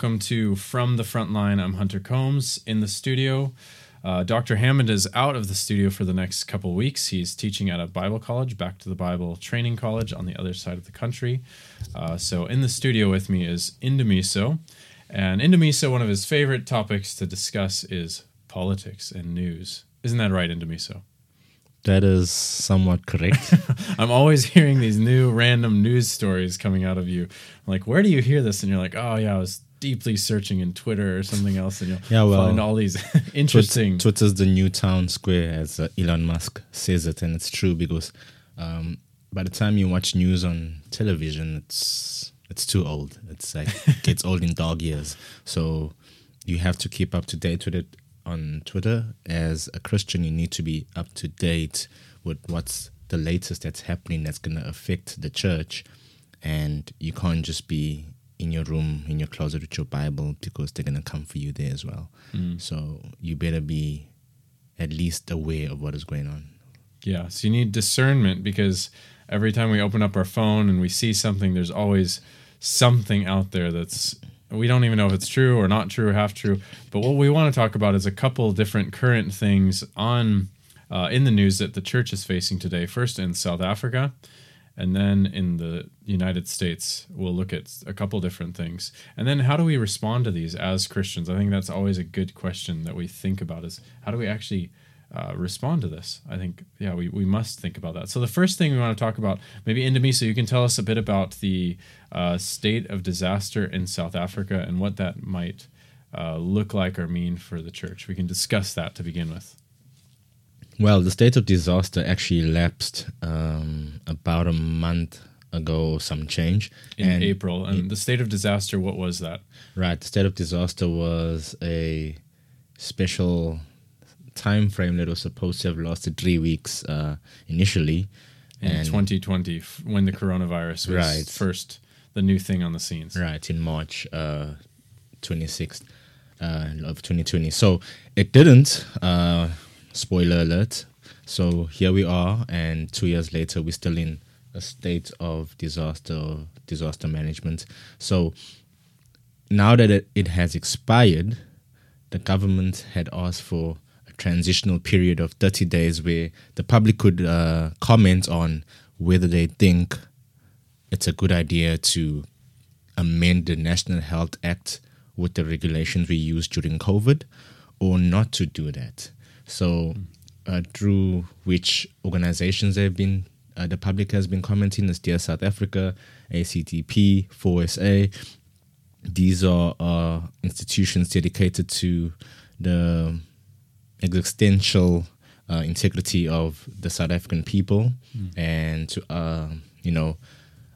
welcome to From the Frontline. I'm Hunter Combs in the studio. Uh, Dr. Hammond is out of the studio for the next couple weeks. He's teaching at a Bible college, Back to the Bible Training College on the other side of the country. Uh, so, in the studio with me is Indamiso. And Indamiso, one of his favorite topics to discuss is politics and news. Isn't that right, Indamiso? That is somewhat correct. I'm always hearing these new random news stories coming out of you. I'm like, where do you hear this? And you're like, oh yeah, I was deeply searching in Twitter or something else, and you'll Yeah, well, find all these interesting. Twit- Twitter's the new town square, as uh, Elon Musk says it, and it's true because um, by the time you watch news on television, it's it's too old. It's like it gets old in dog years. So you have to keep up to date with it on Twitter. As a Christian, you need to be up to date with what's the latest that's happening that's going to affect the church, and you can't just be in your room in your closet with your Bible because they're going to come for you there as well. So you better be at least aware of what is going on. Yeah, so you need discernment because every time we open up our phone and we see something, there's always something out there that's we don't even know if it's true or not true or half true. But what we want to talk about is a couple different current things on uh, in the news that the church is facing today. First in South Africa, and then in the United States, we'll look at a couple different things. And then how do we respond to these as Christians? I think that's always a good question that we think about is how do we actually uh, respond to this? I think, yeah, we, we must think about that. So the first thing we want to talk about, maybe Indamiso, you can tell us a bit about the uh, state of disaster in South Africa and what that might uh, look like or mean for the church. We can discuss that to begin with. Well, the state of disaster actually lapsed um, about a month ago, some change. In And- April, and the state of disaster, what was that? Right, the state of disaster was a special time frame that was supposed to have lasted three weeks uh, initially. in And 2020 f- when the coronavirus was Right. first the new thing on the scenes. right in March uh, 26th uh, of 2020. So it didn't. Spoiler alert. So here we are, and two years later, we're still in a state of disaster, disaster management. So now that it, it has expired, the government had asked for a transitional period of 30 days where the public could uh, comment on whether they think it's a good idea to amend the National Health Act with the regulations we used during COVID or not to do that. So, uh, through which organizations have been, uh, the public has been commenting is Dear South Africa, ACDP, 4SA. These are uh, institutions dedicated to the existential uh, integrity of the South African people and to, uh, you know,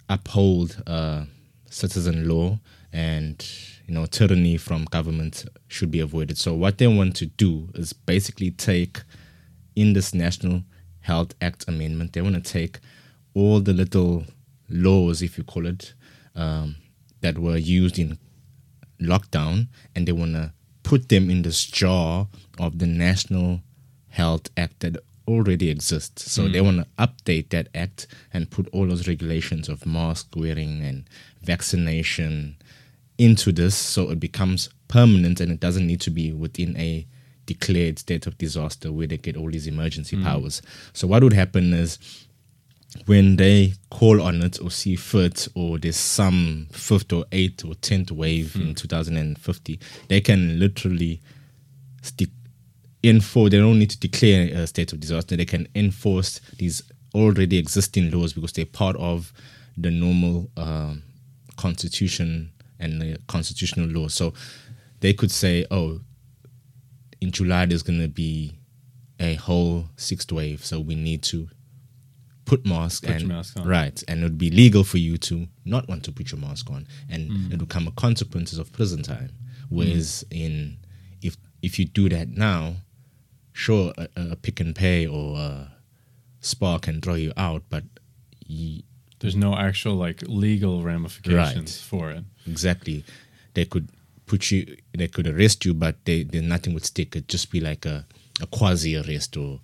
uphold uh, citizen law and you know tyranny from government should be avoided. So what they want to do is basically take in this National Health Act amendment, they want to take all the little laws, if you call it, um, that were used in lockdown, and they want to put them in this jar of the National Health Act that already exists. So they want to update that act and put all those regulations of mask wearing and vaccination into this so it becomes permanent and it doesn't need to be within a declared state of disaster where they get all these emergency powers. So what would happen is when they call on it or see fit or there's some fifth or eighth or tenth wave in 2050, they can literally stick enforce. They don't need to declare a state of disaster. They can enforce these already existing laws because they're part of the normal um, constitution and the constitutional law. So they could say, "Oh, in July there's going to be a whole sixth wave, so we need to put mask Put and mask on. right, and it would be legal for you to not want to put your mask on, and Mm. it would come a consequences of prison time. Whereas in if if you do that now, sure, a, a Pick n Pay or a Spar can throw you out, but you, There's no actual like legal ramifications Right. for it. exactly they could put you, they could arrest you, but they, they nothing would stick. It'd just be like a a quasi arrest or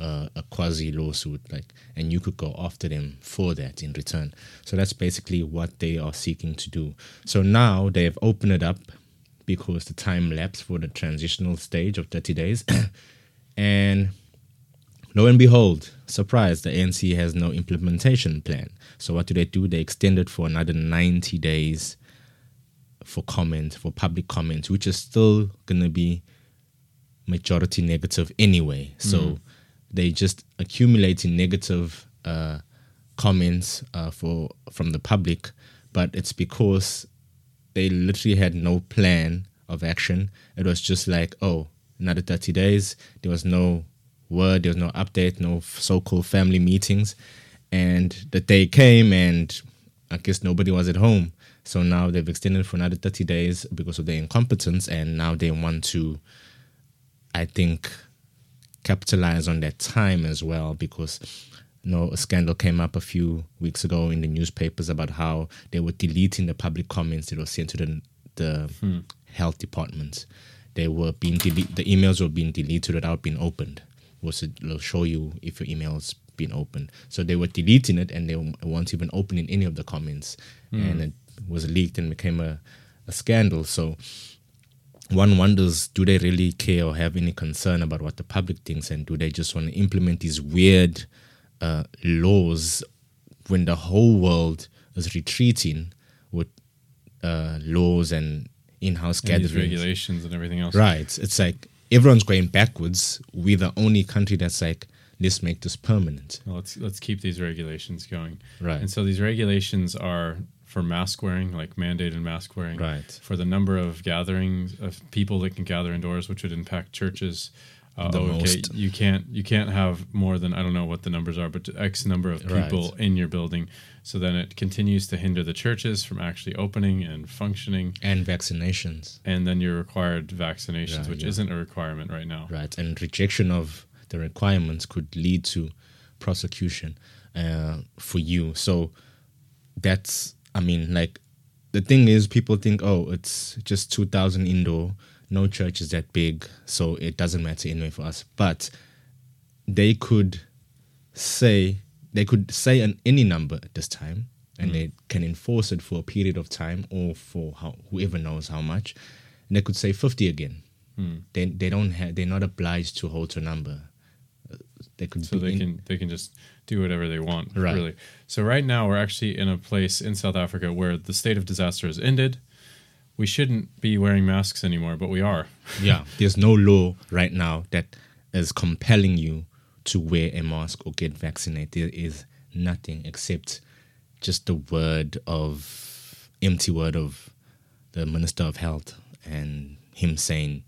uh, a quasi lawsuit, like, and you could go after them for that in return. So that's basically what they are seeking to do. So now they have opened it up because the time lapse for the transitional stage of 30 days, and lo and behold, surprise, the ANC has no implementation plan. So what do they do? They extend it for another 90 days for comment, for public comment, which is still going to be majority negative anyway. So they just accumulating negative uh, comments uh, for from the public, but it's because they literally had no plan of action. It was just like, oh, another 30 days. There was no word, there was no update, no so called family meetings. And the day came, and I guess nobody was at home. So now they've extended for another 30 days because of their incompetence. And now they want to, I think, capitalize on that time as well because you know a scandal came up a few weeks ago in the newspapers about how they were deleting the public comments that were sent to the the hmm. health department. They were being delete the emails were being deleted without being opened. Was it will show you if your email's been opened. So they were deleting it and they weren't even opening any of the comments. And it was leaked and became a, a scandal. So one wonders do they really care or have any concern about what the public thinks and do they just want to implement these weird uh, laws when the whole world is retreating with uh, laws and in-house And gatherings regulations and everything else. right it's like everyone's going backwards we're the only country that's like let's make this permanent Well, let's let's keep these regulations going. Right. And so these regulations are for mask wearing, like mandated mask wearing. Right. For the number of gatherings of people that can gather indoors, which would impact churches. Uh, The okay, most. you can't you can't have more than I don't know what the numbers are, but X number of Right. people in your building. So then it continues to hinder the churches from actually opening and functioning. and vaccinations And then you're required vaccinations, Yeah, which yeah. isn't a requirement right now. right and rejection of the requirements could lead to prosecution uh, for you so that's i mean like the thing is people think oh it's just 2000 indoor no church is that big so it doesn't matter anyway for us. But they could say they could say an any number at this time and they can enforce it for a period of time or for how, whoever knows how much and they could say 50 again. They, they don't have they're not obliged to hold to a number. Uh, they could so they in- can they can just do whatever they want Right. really. So right now we're actually in a place in south africa where the state of disaster has ended we shouldn't be wearing masks anymore but we are. Yeah there's no law right now that is compelling you to wear a mask or get vaccinated. There is nothing except just the word of empty word of the minister of health and him saying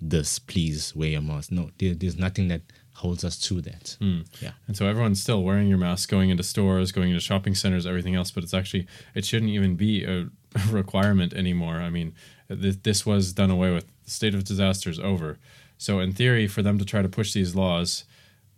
this please wear your mask. No there, there's nothing that holds us to that. Hmm. Yeah. And so everyone's still wearing your mask going into stores going into shopping centers everything else but it's actually it shouldn't even be a requirement anymore. I mean th- this was done away with. The state of disaster is over. So in theory for them to try to push these laws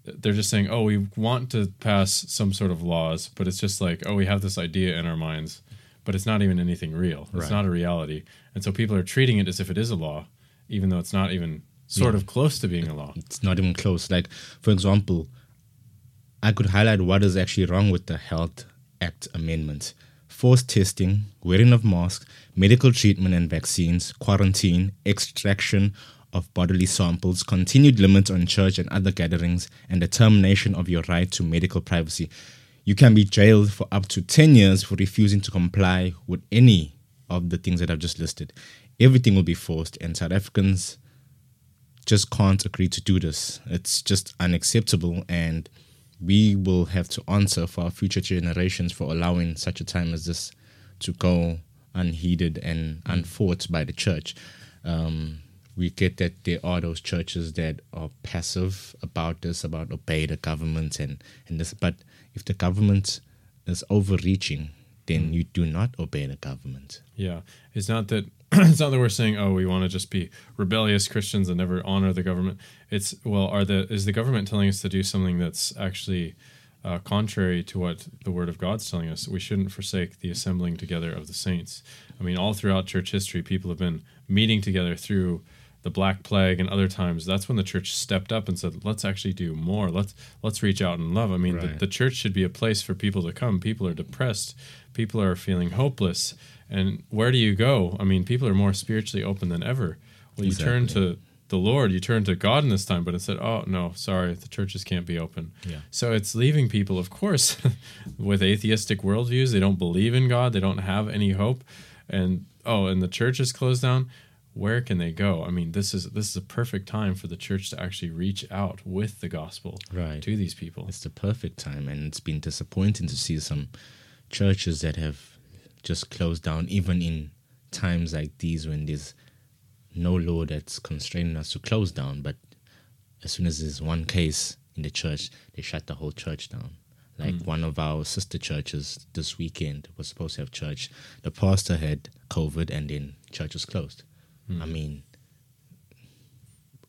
they're just saying oh we want to pass some sort of laws but it's just like oh we have this idea in our minds but it's not even anything real. It's Right. not a reality. And so people are treating it as if it is a law even though it's not even sort of close to being a law. It's not even close. Like, for example, I could highlight what is actually wrong with the Health Act amendment. Forced testing, wearing of masks, medical treatment and vaccines, quarantine, extraction of bodily samples, continued limits on church and other gatherings, and the termination of your right to medical privacy. You can be jailed for up to 10 years for refusing to comply with any of the things that I've just listed. Everything will be forced, and South Africans just can't agree to do this. It's just unacceptable, and we will have to answer for our future generations for allowing such a time as this to go unheeded and unfought by the church. Um, we get that there are those churches that are passive about this, about obey the government and, and this. But if the government is overreaching, then you do not obey the government. Yeah, it's not that it's not that we're saying, oh, we want to just be rebellious Christians and never honor the government. It's well, are the is the government telling us to do something that's actually uh, contrary to what the Word of God's telling us? We shouldn't forsake the assembling together of the saints. I mean, all throughout church history, people have been meeting together through the Black Plague and other times, that's when the church stepped up and said, "Let's actually do more. Let's let's reach out and love." I mean, Right. the, the church should be a place for people to come. People are depressed. People are feeling hopeless. And where do you go? I mean, people are more spiritually open than ever. Well, you turn to the Lord, you turn to God in this time, but it said, "Oh no, sorry, the churches can't be open." Yeah. So it's leaving people, of course, with atheistic worldviews. They don't believe in God. They don't have any hope, and oh, and the church is closed down. Where can they go? I mean, this is this is a perfect time for the church to actually reach out with the gospel Right. to these people. It's the perfect time, and it's been disappointing to see some churches that have just close down, even in times like these when there's no law that's constraining us to close down. But as soon as there's one case in the church, they shut the whole church down. Like mm. one of our sister churches this weekend was supposed to have church. The pastor had COVID, and then church was closed. Mm. I mean,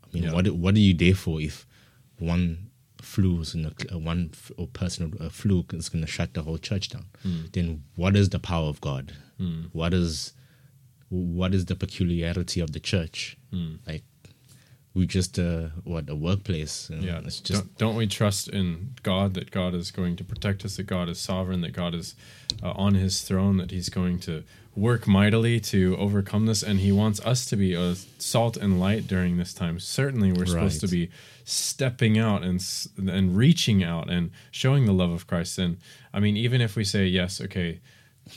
I mean, Yeah. what what are you there for if one flu is in a, uh, one person a flu is going to shut the whole church down? Then what is the power of God? What is what is the peculiarity of the church? Like we just uh, what a workplace. you know, Yeah, it's just don't, don't we trust in God that God is going to protect us, that God is sovereign, that God is uh, on His throne, that He's going to work mightily to overcome this, and He wants us to be a salt and light during this time. Certainly, we're supposed to be stepping out and and reaching out and showing the love of Christ. And I mean, even if we say yes, okay.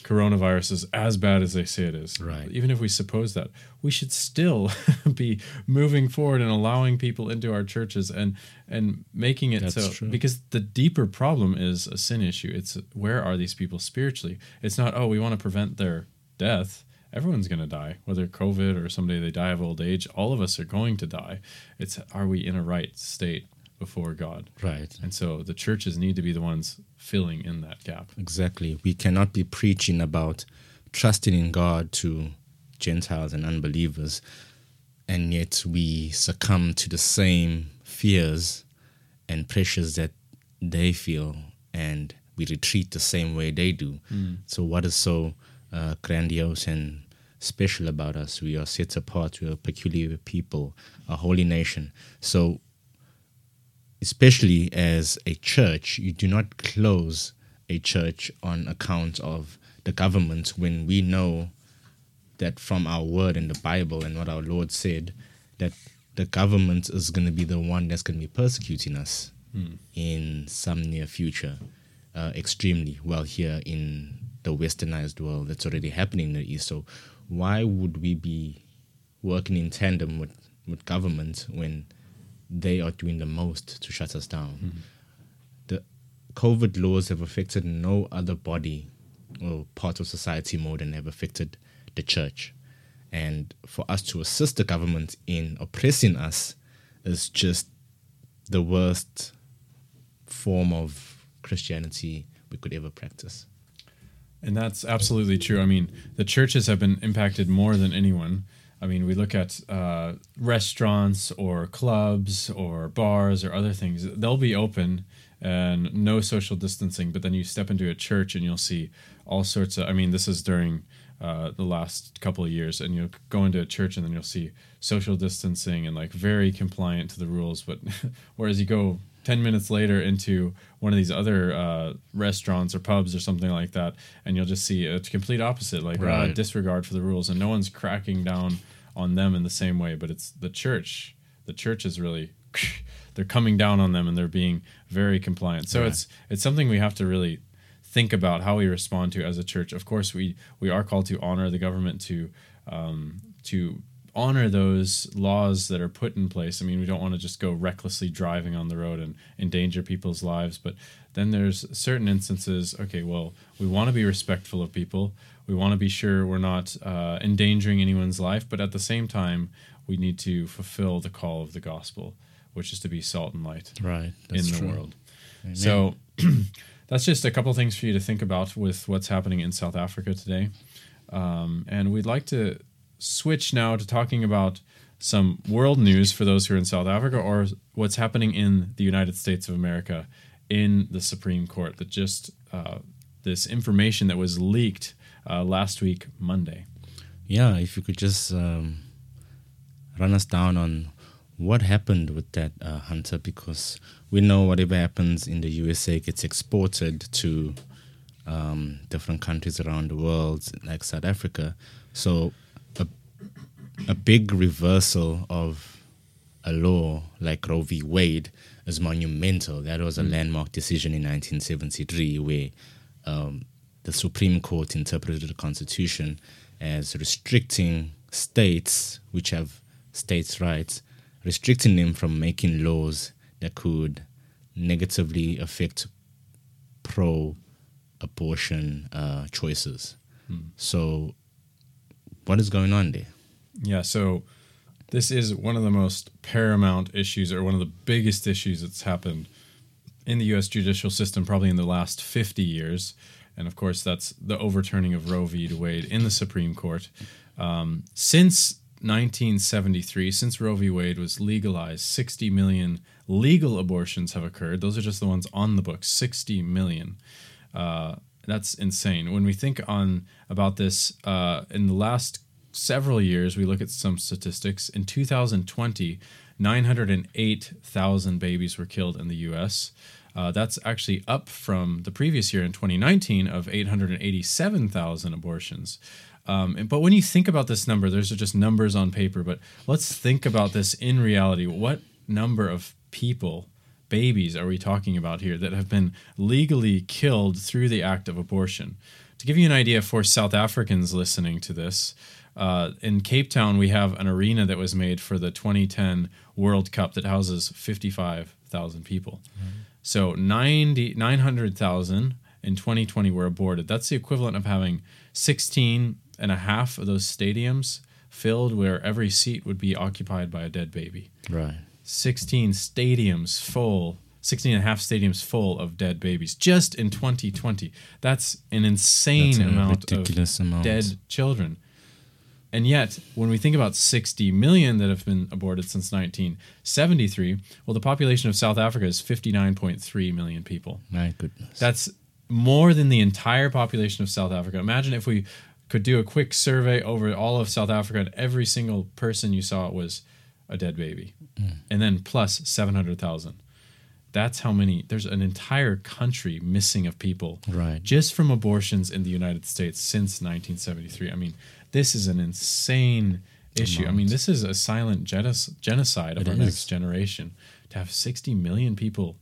Coronavirus is as bad as they say it is. Right. Even if we suppose that, we should still be moving forward and allowing people into our churches and and making it That's so true. because the deeper problem is a sin issue. It's where are these people spiritually? It's not oh we want to prevent their death. Everyone's going to die, whether COVID or someday they die of old age. All of us are going to die. It's are we in a right state before God? right. And so the churches need to be the ones filling in that gap. Exactly. We cannot be preaching about trusting in God to Gentiles and unbelievers, and yet we succumb to the same fears and pressures that they feel, and we retreat the same way they do. Hmm. So, what is so uh, grandiose and special about us? We are set apart, we are a peculiar people, a holy nation. So, especially as a church, you do not close a church on account of the government when we know that from our word in the Bible and what our Lord said, that the government is going to be the one that's going to be persecuting us in some near future, uh, extremely well here in the westernized world. That's already happening in the East. So, why would we be working in tandem with, with government when they are doing the most to shut us down? Mm-hmm. The COVID laws have affected no other body or part of society more than have affected the church. And for us to assist the government in oppressing us is just the worst form of Christianity we could ever practice. And that's absolutely true. I mean, the churches have been impacted more than anyone. I mean, we look at uh, restaurants or clubs or bars or other things, they'll be open and no social distancing, but then you step into a church and you'll see all sorts of. I mean, this is during uh, the last couple of years, and you'll go into a church and then you'll see social distancing and like very compliant to the rules. But whereas you go 10 minutes later into one of these other uh, restaurants or pubs or something like that, and you'll just see a complete opposite, like uh, disregard for the rules, and no one's cracking down on them in the same way. But it's the church. The church is really. They're coming down on them and they're being very compliant. So Right. it's it's something we have to really think about how we respond to as a church. Of course, we we are called to honor the government to um, to honor those laws that are put in place. I mean, we don't want to just go recklessly driving on the road and endanger people's lives, but then there's certain instances. Okay, well, we want to be respectful of people. We want to be sure we're not uh, endangering anyone's life, but at the same time, we need to fulfill the call of the gospel, which is to be salt and light Right. in the world. So that's just a couple of things for you to think about with what's happening in South Africa today. Um, and we'd like to switch now to talking about some world news for those who are in South Africa or what's happening in the United States of America in the Supreme Court. That just uh, this information that was leaked uh, last week, Monday. Yeah, if you could just um, run us down on what happened with that uh, hunter? Because we know whatever happens in the USA gets exported to um, different countries around the world, like South Africa. So a, big reversal of a law like Roe v. Wade is monumental. That was a Mm. landmark decision in 1973 where um, the Supreme Court interpreted the Constitution as restricting states which have states' rights, restricting them from making laws that could negatively affect pro abortion uh, choices. So, what is going on there? Yeah, so this is one of the most paramount issues or one of the biggest issues that's happened in the US judicial system probably in the last 50 years. And of course, that's the overturning of Roe v. Wade in the Supreme Court. Um, since 1973, since Roe v. Wade was legalized, 60 million legal abortions have occurred. Those are just the ones on the books, 60 million. Uh, that's insane. When we think on about this uh, in the last several years, we look at some statistics. In 2020, 908,000 babies were killed in the U.S. Uh, that's actually up from the previous year in 2019 of 887,000 abortions. Um, but when you think about this number, those are just numbers on paper. But let's think about this in reality. What number of people, babies, are we talking about here that have been legally killed through the act of abortion? To give you an idea for South Africans listening to this, uh, in Cape Town, we have an arena that was made for the 2010 World Cup that houses 55,000 people. So 90, 900,000 in 2020 were aborted. That's the equivalent of having 16 and a half of those stadiums filled where every seat would be occupied by a dead baby. Right. 16 stadiums full 16 and a half stadiums full of dead babies just in 2020 that's an insane That's amount of amount. dead children and yet when we think about 60 million that have been aborted since 1973 well the population of south africa is 59.3 million people My goodness. that's more than the entire population of South Africa. Imagine if we could do a quick survey over all of South Africa and every single person you saw was a dead baby. Hmm. And then plus 700,000. That's how many, there's an entire country missing of people Right. just from abortions in the United States since 1973. I mean, this is an insane issue. I mean, this is a silent genos- genocide of It our is. next generation. To have 60 million people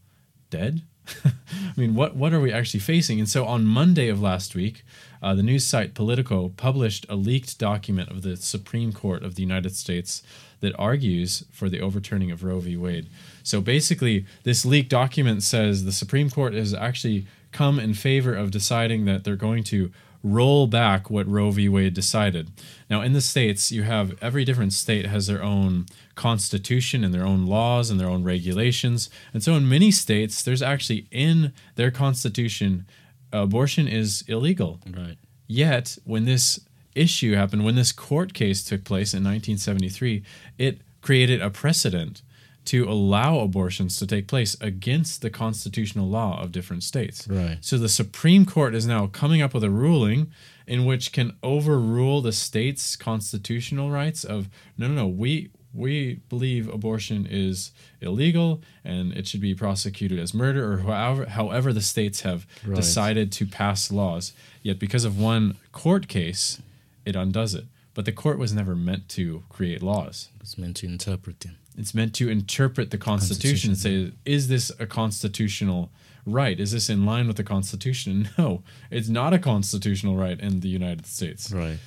dead? I mean, what what are we actually facing? And so on Monday of last week, uh, the news site Politico published a leaked document of the Supreme Court of the United States that argues for the overturning of Roe v. Wade. So basically, this leaked document says the Supreme Court has actually come in favor of deciding that they're going to roll back what Roe v. Wade decided. Now, in the states, you have every different state has their own constitution and their own laws and their own regulations. And so, in many states, there's actually in their constitution, abortion is illegal. right. Yet, when this issue happened, when this court case took place in 1973, it created a precedent to allow abortions to take place against the constitutional law of different states. Right. So the Supreme Court is now coming up with a ruling in which can overrule the state's constitutional rights of no no no we we believe abortion is illegal and it should be prosecuted as murder or however however the states have Right. decided to pass laws yet because of one court case it undoes it but the court was never meant to create laws It's meant to interpret them. It's meant to interpret the Constitution and say, is this a constitutional right? Is this in line with the Constitution? No, it's not a constitutional right in the United States. Right.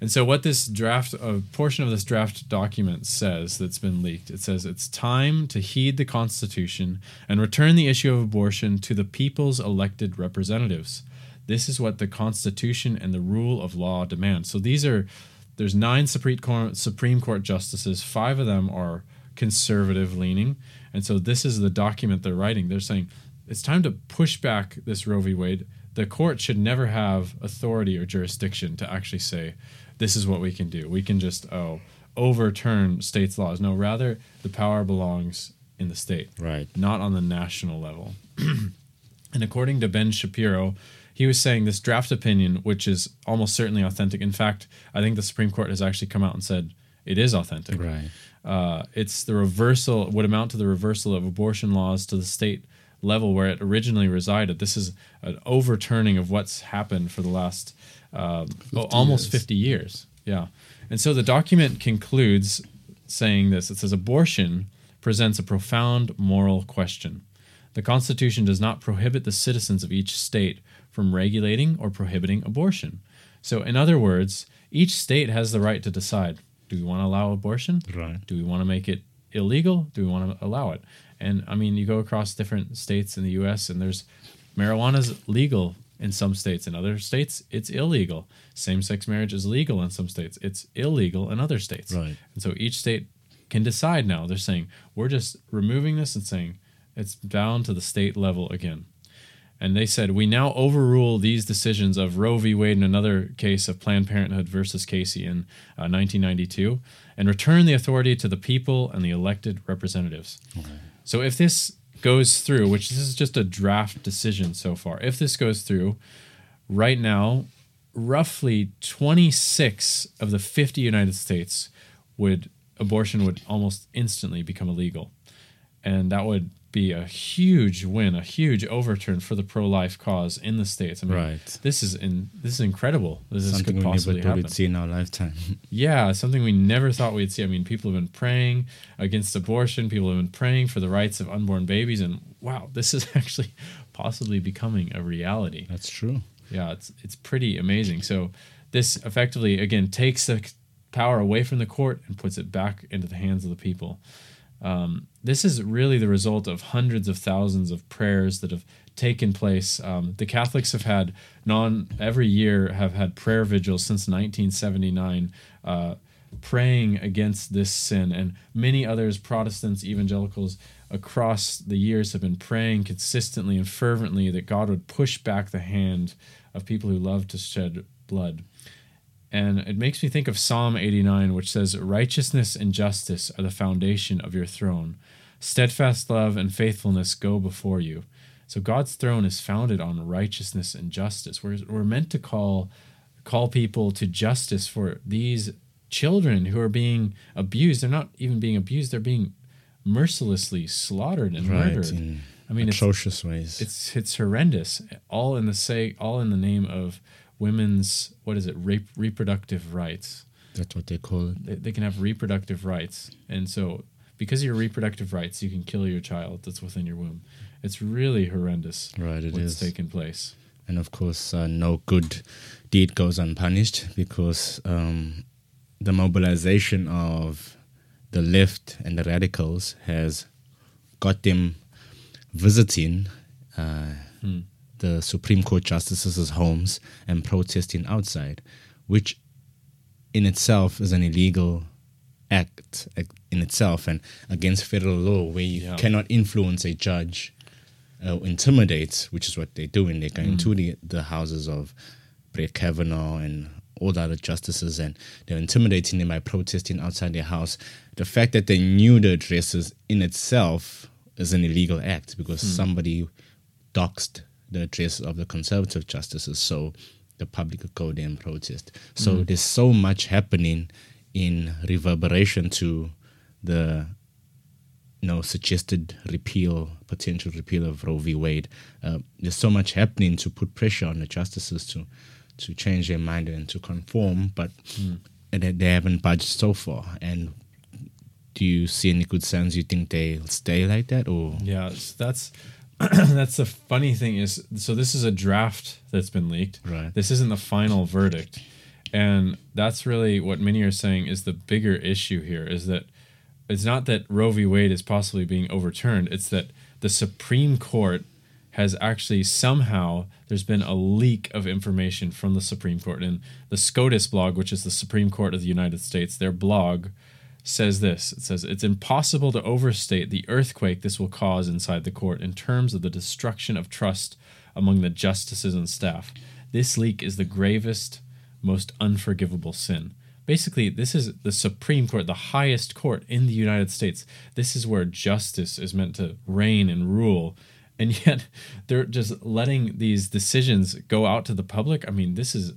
And so, what this draft, a portion of this draft document says that's been leaked, it says it's time to heed the Constitution and return the issue of abortion to the people's elected representatives. This is what the Constitution and the rule of law demand. So, these are, there's nine Supreme Court, Supreme Court justices, five of them are conservative leaning. And so, this is the document they're writing. They're saying it's time to push back this Roe v. Wade. The court should never have authority or jurisdiction to actually say, this is what we can do. We can just, oh, overturn states' laws. No, rather, the power belongs in the state, Right. not on the national level. and according to Ben Shapiro, he was saying this draft opinion, which is almost certainly authentic. In fact, I think the Supreme Court has actually come out and said it is authentic Right. Uh, it's the reversal would amount to the reversal of abortion laws to the state level where it originally resided. This is an overturning of what's happened for the last uh, oh, almost years. 50 years. Yeah. And so the document concludes saying this it says, abortion presents a profound moral question. The Constitution does not prohibit the citizens of each state from regulating or prohibiting abortion. So, in other words, each state has the right to decide do we want to allow abortion? Right. Do we want to make it illegal? Do we want to allow it? And I mean, you go across different states in the US and there's marijuana's legal in some states. In other states, it's illegal. Same sex marriage is legal in some states. It's illegal in other states. Right. And so each state can decide now. They're saying, we're just removing this and saying it's down to the state level again. And they said, we now overrule these decisions of Roe v. Wade and another case of Planned Parenthood versus Casey in uh, 1992 and return the authority to the people and the elected representatives. So if this goes through, which this is just a draft decision so far, if this goes through, right now, roughly 26 of the 50 United States would abortion would almost instantly become illegal. And that would be a huge win, a huge overturn for the pro-life cause in the states. I mean, Right. this is in this is incredible. This, Something could we never possibly thought happen. we'd see in our lifetime. Yeah, something we never thought we'd see. I mean, people have been praying against abortion. People have been praying for the rights of unborn babies, and wow, this is actually possibly becoming a reality. That's true. Yeah, it's it's pretty amazing. So this effectively again takes the power away from the court and puts it back into the hands of the people. Um, this is really the result of hundreds of thousands of prayers that have taken place. Um, the Catholics have had non every year have had prayer vigils since 1979, uh, praying against this sin, and many others, Protestants, evangelicals across the years, have been praying consistently and fervently that God would push back the hand of people who love to shed blood. And it makes me think of Psalm 89, which says, Righteousness and justice are the foundation of your throne. Steadfast love and faithfulness go before you. So God's throne is founded on righteousness and justice. We're, we're meant to call call people to justice for these children who are being abused. They're not even being abused, they're being mercilessly slaughtered and Right. murdered. In I mean, it's, atrocious ways. it's it's horrendous. All in the say, all in the name of women's what is it? Re- reproductive rights. That's what they call it. They, they can have reproductive rights, and so because of your reproductive rights, you can kill your child that's within your womb. It's really horrendous. Right, it what's is. taking place. And of course, uh, no good deed goes unpunished because um, the mobilization of the left and the radicals has got them visiting uh, the Supreme Court justices' homes and protesting outside, which in itself is an illegal act in itself and against federal law where you Yeah. cannot influence a judge uh, intimidate, which is what they're doing. They're going to the, the houses of Brett Kavanaugh and all the other justices, and they're intimidating them by protesting outside their house. The fact that they knew the addresses in itself is an illegal act because somebody doxed the address of the conservative justices, so the public could go there and protest. So there's so much happening in reverberation to the you know, suggested repeal, potential repeal of Roe v. Wade. Uh, there's so much happening to put pressure on the justices to to change their mind and to conform, but they, they haven't budged so far. And do you see any good signs? You think they'll stay like that, or Yeah, that's that's the funny thing is so this is a draft that's been leaked. Right. This isn't the final verdict. And that's really what many are saying is the bigger issue here is that it's not that Roe v. Wade is possibly being overturned, it's that the Supreme Court has actually somehow there's been a leak of information from the Supreme Court and the SCOTUS blog, which is the Supreme Court of the United States, their blog says this. It says it's impossible to overstate the earthquake this will cause inside the court in terms of the destruction of trust among the justices and staff. This leak is the gravest, most unforgivable sin. Basically, this is the Supreme Court, the highest court in the United States. This is where justice is meant to reign and rule. And yet, they're just letting these decisions go out to the public. I mean, this is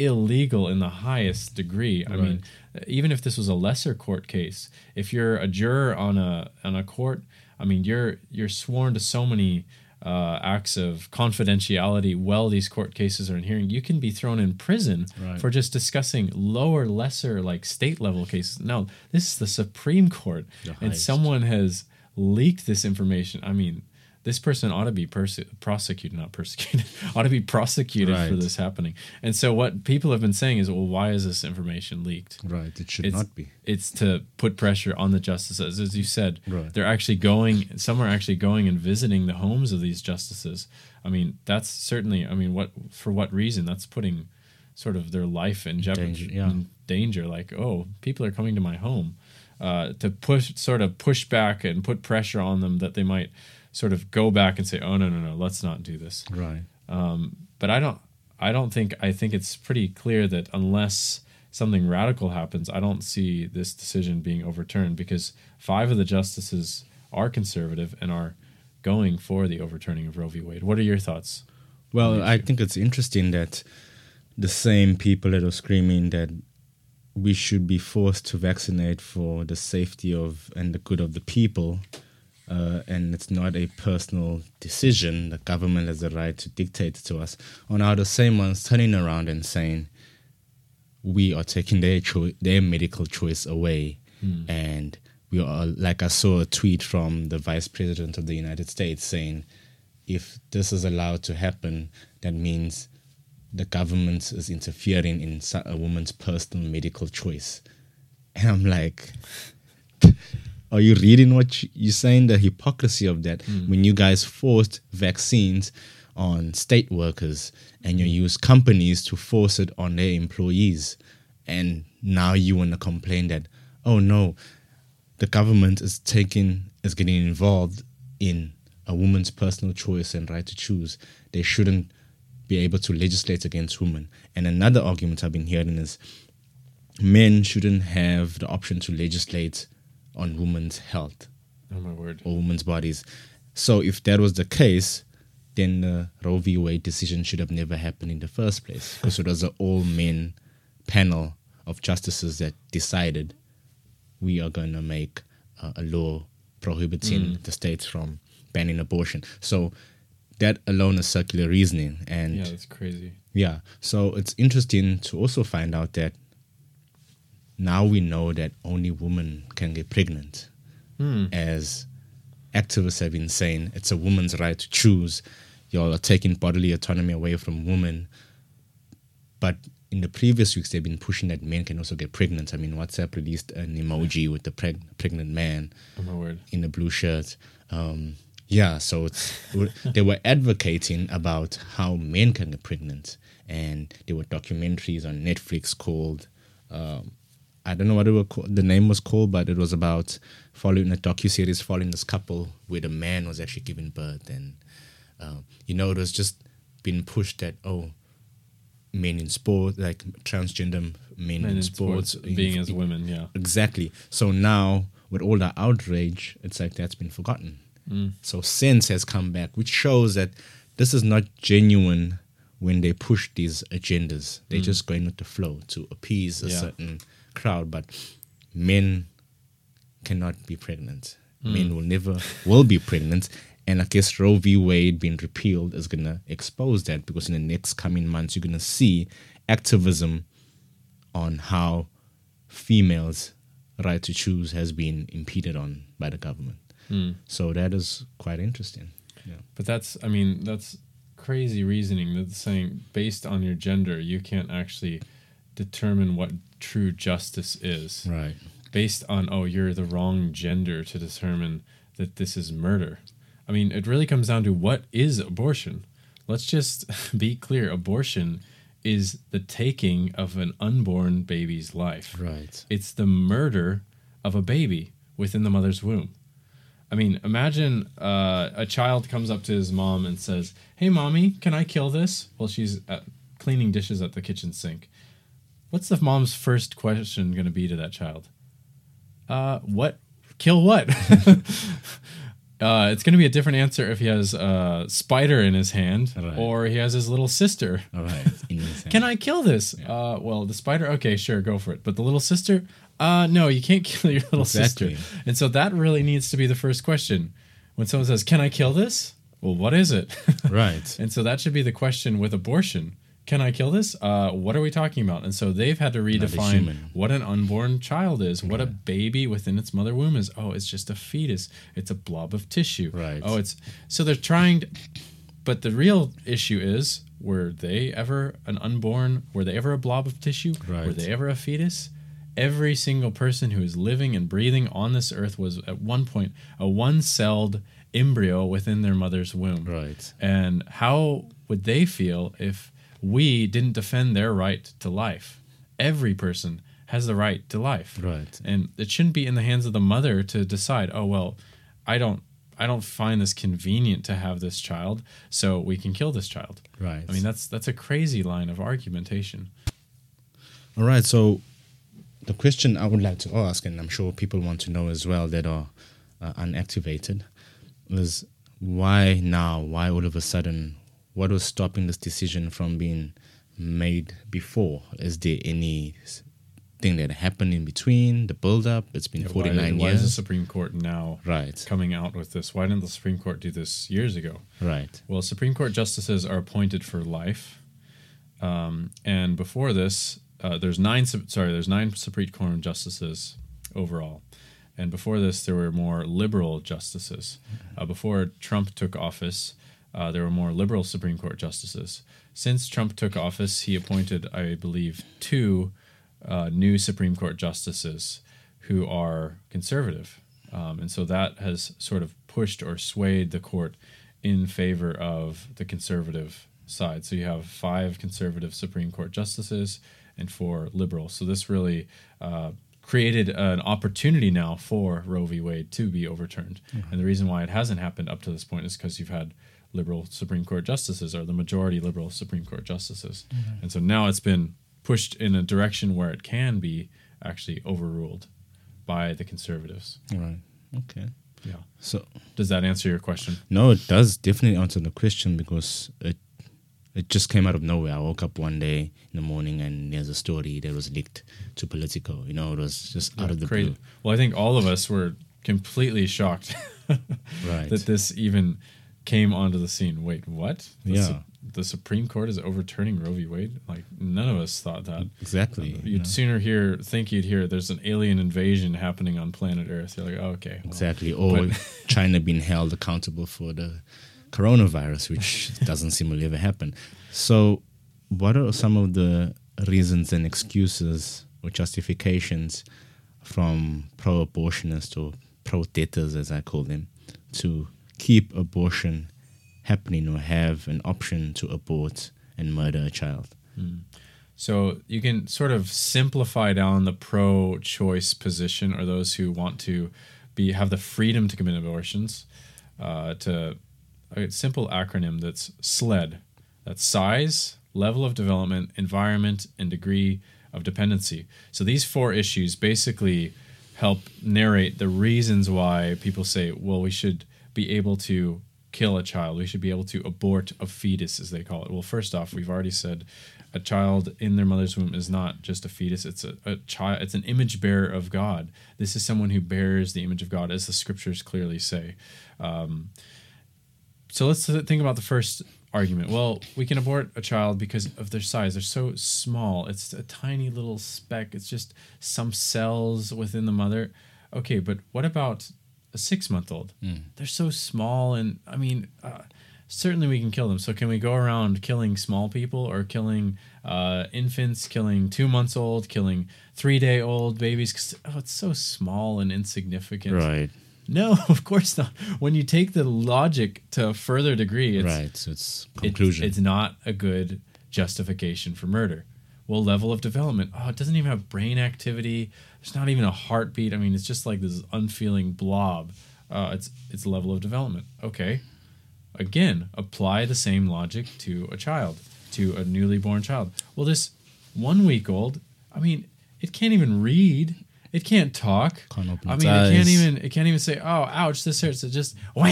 illegal in the highest degree. I mean, even if this was a lesser court case, if you're a juror on a on a court, I mean, you're you're sworn to so many uh, acts of confidentiality while these court cases are in hearing. You can be thrown in prison Right. for just discussing lower, lesser, like state level cases. No, this is the Supreme Court, The and someone has leaked this information. I mean, this person ought to be perse- prosecuted, not persecuted, ought to be prosecuted for this happening. And so, what people have been saying is, well, why is this information leaked? Right. It should It's, not be. It's to put pressure on the justices. As you said, Right. they're actually going, some are actually going and visiting the homes of these justices. I mean, that's certainly, I mean, what, for what reason? That's putting sort of their life in jeopardy, Danger, yeah. in danger. Like, oh, people are coming to my home. Uh, to push, sort of push back and put pressure on them that they might sort of go back and say, oh, no, no, no, let's not do this Right. Um, but I don't I don't think I think it's pretty clear that unless something radical happens, I don't see this decision being overturned because five of the justices are conservative and are going for the overturning of Roe v. Wade. What are your thoughts? Well, I think it's interesting that the same people that are screaming that we should be forced to vaccinate for the safety of and the good of the people, uh, and it's not a personal decision. The government has the right to dictate to us. Are now the same ones turning around and saying we are taking their cho- their medical choice away, and we are like I saw a tweet from the vice president of the United States saying if this is allowed to happen, that means the government is interfering in a woman's personal medical choice. And I'm like, are you reading what you- you're saying? The hypocrisy of that hmm. when you guys forced vaccines on state workers and you use companies to force it on their employees. And now you want to complain that, oh no, the government is taking is getting involved in a woman's personal choice and right to choose. They shouldn't be able to legislate against women. And another argument I've been hearing is men shouldn't have the option to legislate on women's health Oh my word. or women's bodies. So if that was the case, then the Roe v. Wade decision should have never happened in the first place because it was an all men panel of justices that decided we are going to make uh, a law prohibiting the states from banning abortion. So that alone is circular reasoning, and Yeah, that's crazy. yeah, so it's interesting to also find out that now we know that only women can get pregnant. As activists have been saying, it's a woman's right to choose. Y'all are taking bodily autonomy away from women. But in the previous weeks, they've been pushing that men can also get pregnant. I mean, WhatsApp released an emoji with the preg- pregnant man Oh my word. in a blue shirt. Um, yeah, so it's they were advocating about how men can get pregnant, and there were documentaries on Netflix called um, I don't know what it were called, the name was called, but it was about following a docu series following this couple where the man was actually giving birth, and um, you know it was just being pushed that oh men in sport like transgender men, Men in, in sports, sports, being as women, yeah. Exactly. So now, with all the outrage, it's like that's been forgotten. So sense has come back, which shows that this is not genuine when they push these agendas. They're just going with the flow to appease a Yeah. certain crowd. But men cannot be pregnant. Men will never will be pregnant. And I guess Roe v. Wade being repealed is gonna expose that because in the next coming months you're gonna see activism on how females' right to choose has been impeded on by the government. Hmm. So that is quite interesting. Yeah. But that's, I mean, that's crazy reasoning. That's saying based on your gender, you can't actually determine what true justice is. Right. Based on, oh, you're the wrong gender to determine that this is murder. I mean, it really comes down to what is abortion. Let's just be clear abortion is the taking of an unborn baby's life. Right. It's the murder of a baby within the mother's womb. I mean, imagine uh, a child comes up to his mom and says, "Hey, mommy, can I kill this?" While she's uh, cleaning dishes at the kitchen sink. What's the mom's first question going to be to that child? Uh, what? Kill what? Uh, it's going to be a different answer if he has a spider in his hand Right. or he has his little sister. All right. In his hand. Can I kill this? Uh, well, the spider, okay, sure, go for it. But the little sister, uh, no, you can't kill your little Exactly. sister. And so that really needs to be the first question. When someone says, Can I kill this? Well, what is it? Right. and so that should be the question with abortion. Can I kill this? Uh, what are we talking about? And so they've had to redefine what an unborn child is, what a baby within its mother womb is. Oh, it's just a fetus. It's a blob of tissue. Right. Oh, it's so they're trying to, but the real issue is were they ever an unborn? Were they ever a blob of tissue? Right. Were they ever a fetus? Every single person who is living and breathing on this earth was at one point a one celled embryo within their mother's womb. Right. And how would they feel if we didn't defend their right to life? Every person has the right to life. Right. And it shouldn't be in the hands of the mother to decide, oh well, I don't I don't find this convenient to have this child, so we can kill this child. Right. I mean that's that's a crazy line of argumentation. All right. So, the question I would like to ask, and I'm sure people want to know as well that are uh, unactivated, is why now? Why all of a sudden? What was stopping this decision from being made before? Is there any thing that happened in between the build up? It's been Why- 49 why, is the. Supreme Court now Right. coming out with this? Why didn't the Supreme Court do this years ago? Right. Well, Supreme Court justices are appointed for life, um, and before this, uh, there's nine. Sorry, there's nine Supreme Court justices overall, and before this, there were more liberal justices. Uh, before Trump took office, uh, there were more liberal Supreme Court justices. Since Trump took office, he appointed, I believe, two uh, new Supreme Court justices who are conservative. Um, and so that has sort of pushed or swayed the court in favor of the conservative side. So you have five conservative Supreme Court justices and four liberals. So this really uh, created an opportunity now for Roe v. Wade to be overturned. And the reason why it hasn't happened up to this point is because you've had liberal Supreme Court justices or the majority liberal Supreme Court justices. Mm-hmm. And so now it's been pushed in a direction where it can be actually overruled by the conservatives. Right. Okay. Yeah. So Does that answer your question? No, it does definitely answer the question because it it just came out of nowhere. I woke up one day in the morning and there's a story that was leaked to Politico. You know, it was just out of the Crazy. Well, I think all of us were completely shocked. Right. that this even came onto the scene. Wait, what? The, Yeah. Su- the Supreme Court is overturning Roe v. Wade? Like none of us thought that. exactly. Uh, you You'd know. sooner hear think you'd hear there's an alien invasion happening on planet Earth. You're like, oh, okay. well, Exactly. Or China being held accountable for the coronavirus, which doesn't seem to ever happen. So, what are some of the reasons and excuses or justifications from pro abortionists or protesters, as I call them, to keep abortion happening or have an option to abort and murder a child? So you can sort of simplify down the pro-choice position, or those who want to be have the freedom to commit abortions, uh, to a simple acronym that's SLED. That's size, level of development, environment, and degree of dependency. So these four issues basically help narrate the reasons why people say, well, we should be able to kill a child. We should be able to abort a fetus, as they call it. Well, first off, we've already said a child in their mother's womb is not just a fetus. It's a, a child. It's an image bearer of God. This is someone who bears the image of God, as the scriptures clearly say. Um, so let's think about the first argument. Well, we can abort a child because of their size. They're so small. It's a tiny little speck. It's just some cells within the mother. Okay, but what about a six month old? They're so small, and I mean, uh, certainly we can kill them. So can we go around killing small people or killing uh, infants, killing two months old, killing three day old babies? 'Cause, oh, it's so small and insignificant. Right. No, of course not. When you take the logic to a further degree, it's, right. So it's it's, conclusion. it's not a good justification for murder. Well, level of development. Oh, it doesn't even have brain activity. There's not even a heartbeat. I mean, it's just like this unfeeling blob. Uh, it's it's level of development. Okay. Again, apply the same logic to a child, to a newly born child. Well, this one week old, I mean, it can't even read. It can't talk. Can't open I mean, it can't even it can't even say, "Oh, ouch, this hurts." It just wah,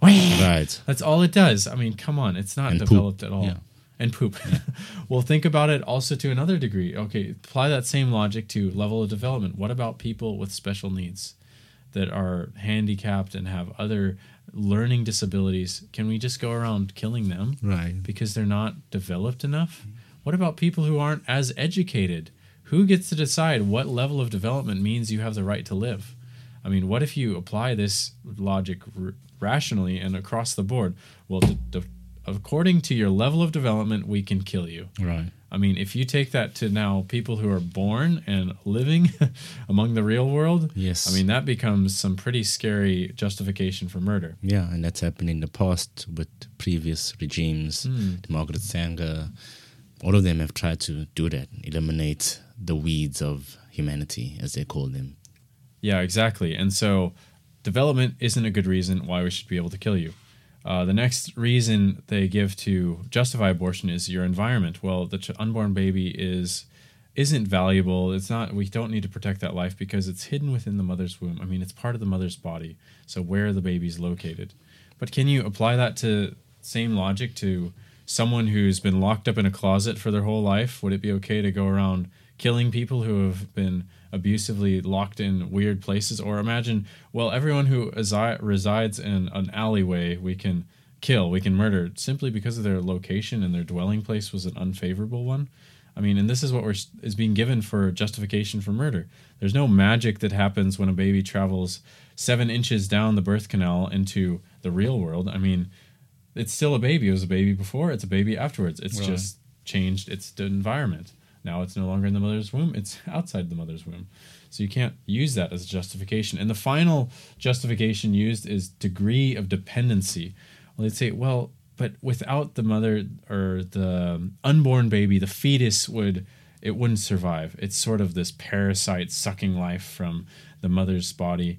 wah. Right. That's all it does. I mean, come on, it's not And poop. developed at all. Yeah. And poop. well, think about it also to another degree. Okay, apply that same logic to level of development. What about people with special needs that are handicapped and have other learning disabilities? Can we just go around killing them Right. because they're not developed enough? What about people who aren't as educated? Who gets to decide what level of development means you have the right to live? I mean, what if you apply this logic r- rationally and across the board? Well, d- d- according to your level of development, we can kill you. Right. I mean, if you take that to now people who are born and living among the real world, Yes. I mean, that becomes some pretty scary justification for murder. Yeah, and that's happened in the past with previous regimes. The Margaret Sanger, all of them have tried to do that, eliminate the weeds of humanity, as they call them. Yeah, exactly. And so development isn't a good reason why we should be able to kill you. Uh, the next reason they give to justify abortion is your environment. Well, the ch- unborn baby is isn't valuable. It's not. We don't need to protect that life because it's hidden within the mother's womb. I mean, it's part of the mother's body. So where the baby's located. But can you apply that to same logic to someone who's been locked up in a closet for their whole life? Would it be okay to go around killing people who have been abusively locked in weird places? Or imagine, well, everyone who resi- resides in an alleyway, we can kill, we can murder simply because of their location and their dwelling place was an unfavorable one. I mean, and this is what we're, is being given for justification for murder. There's no magic that happens when a baby travels seven inches down the birth canal into the real world. I mean, it's still a baby. It was a baby before. It's a baby afterwards. It's just changed its environment. Now it's no longer in the mother's womb. It's outside the mother's womb. So you can't use that as justification. And the final justification used is degree of dependency. Well, they'd say, well, but without the mother or the unborn baby, the fetus would it wouldn't survive. It's sort of this parasite sucking life from the mother's body.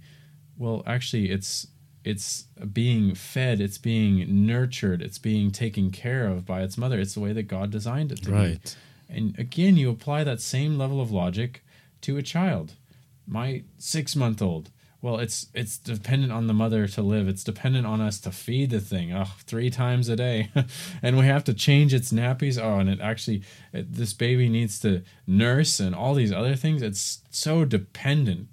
Well, actually, it's it's being fed, it's being nurtured, it's being taken care of by its mother. It's the way that God designed it to be. And again, you apply that same level of logic to a child. My six month old. Well, it's it's dependent on the mother to live. It's dependent on us to feed the thing, oh, three times a day, and we have to change its nappies. Oh, and it actually, it, this baby needs to nurse and all these other things. It's so dependent.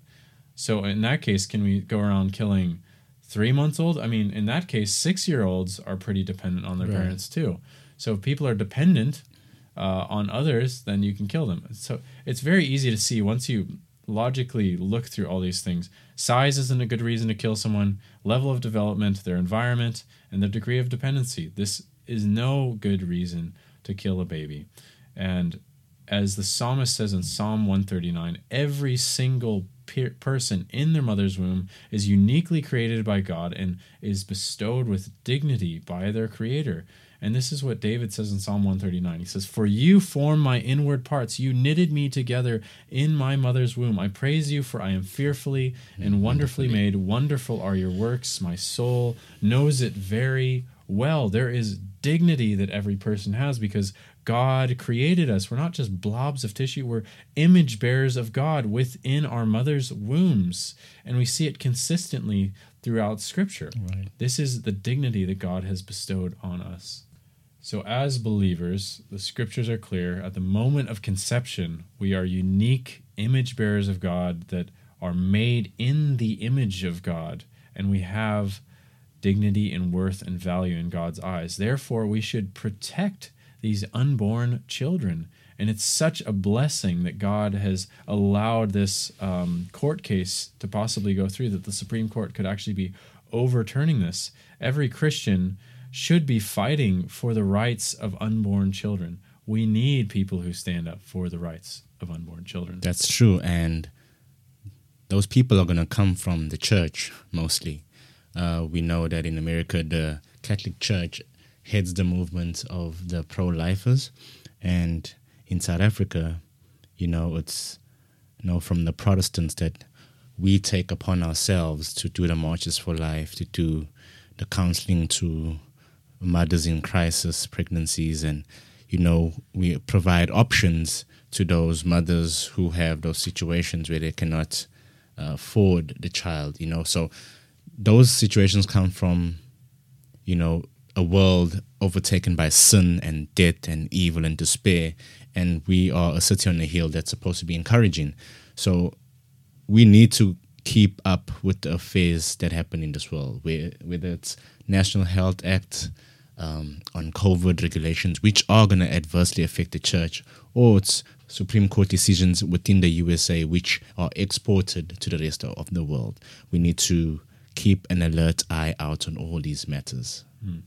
So in that case, can we go around killing three months old? I mean, in that case, six year olds are pretty dependent on their Right. parents too. So if people are dependent uh, on others, then you can kill them. So it's very easy to see once you logically look through all these things. Size isn't a good reason to kill someone. Level of development, their environment, and their degree of dependency. This is no good reason to kill a baby. And as the psalmist says in Psalm 139, every single pe- person in their mother's womb is uniquely created by God and is bestowed with dignity by their creator. And this is what David says in Psalm 139. He says, For you formed my inward parts. You knitted me together in my mother's womb. I praise you, for I am fearfully mm, and wonderfully made. Wonderful are your works. My soul knows it very well. There is dignity that every person has because God created us. We're not just blobs of tissue, we're image bearers of God within our mother's wombs. And we see it consistently throughout Scripture. Right. This is the dignity that God has bestowed on us. So, as believers, the scriptures are clear. At the moment of conception, we are unique image bearers of God that are made in the image of God, and we have dignity and worth and value in God's eyes. Therefore, we should protect these unborn children. And it's such a blessing that God has allowed this um, court case to possibly go through, that the Supreme Court could actually be overturning this. Every Christian should be fighting for the rights of unborn children. We need people who stand up for the rights of unborn children. That's true. And those people are going to come from the church mostly. Uh, we know that in America, the Catholic Church heads the movement of the pro lifers. And in South Africa, you know, it's you know, from the Protestants that we take upon ourselves to do the marches for life, to do the counseling to mothers in crisis, pregnancies, and you know, we provide options to those mothers who have those situations where they cannot uh, afford the child. You know, so those situations come from, you know, a world overtaken by sin and death and evil and despair, and we are a city on a hill that's supposed to be encouraging. So we need to keep up with the affairs that happen in this world, whether it's National Health Act um, on COVID regulations, which are going to adversely affect the church, or it's Supreme Court decisions within the USA, which are exported to the rest of the world. We need to keep an alert eye out on all these matters. Mm,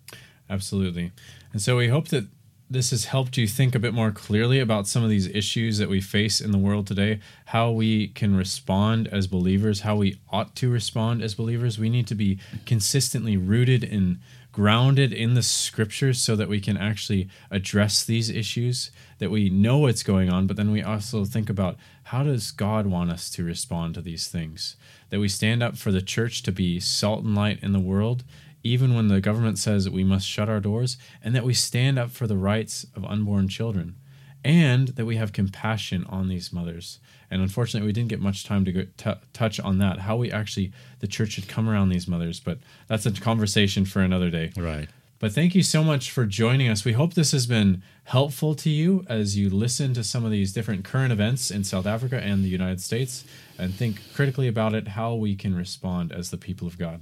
absolutely. And so we hope that this has helped you think a bit more clearly about some of these issues that we face in the world today, how we can respond as believers, how we ought to respond as believers. We need to be consistently rooted and grounded in the scriptures so that we can actually address these issues, that we know what's going on, but then we also think about how does God want us to respond to these things? That we stand up for the church to be salt and light in the world even when the government says that we must shut our doors, and that we stand up for the rights of unborn children, and that we have compassion on these mothers. And unfortunately, we didn't get much time to go t- touch on that, how we actually, the church should come around these mothers, but that's a conversation for another day. Right. But thank you so much for joining us. We hope this has been helpful to you as you listen to some of these different current events in South Africa and the United States and think critically about it, how we can respond as the people of God.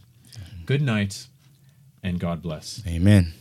Good night and God bless. Amen.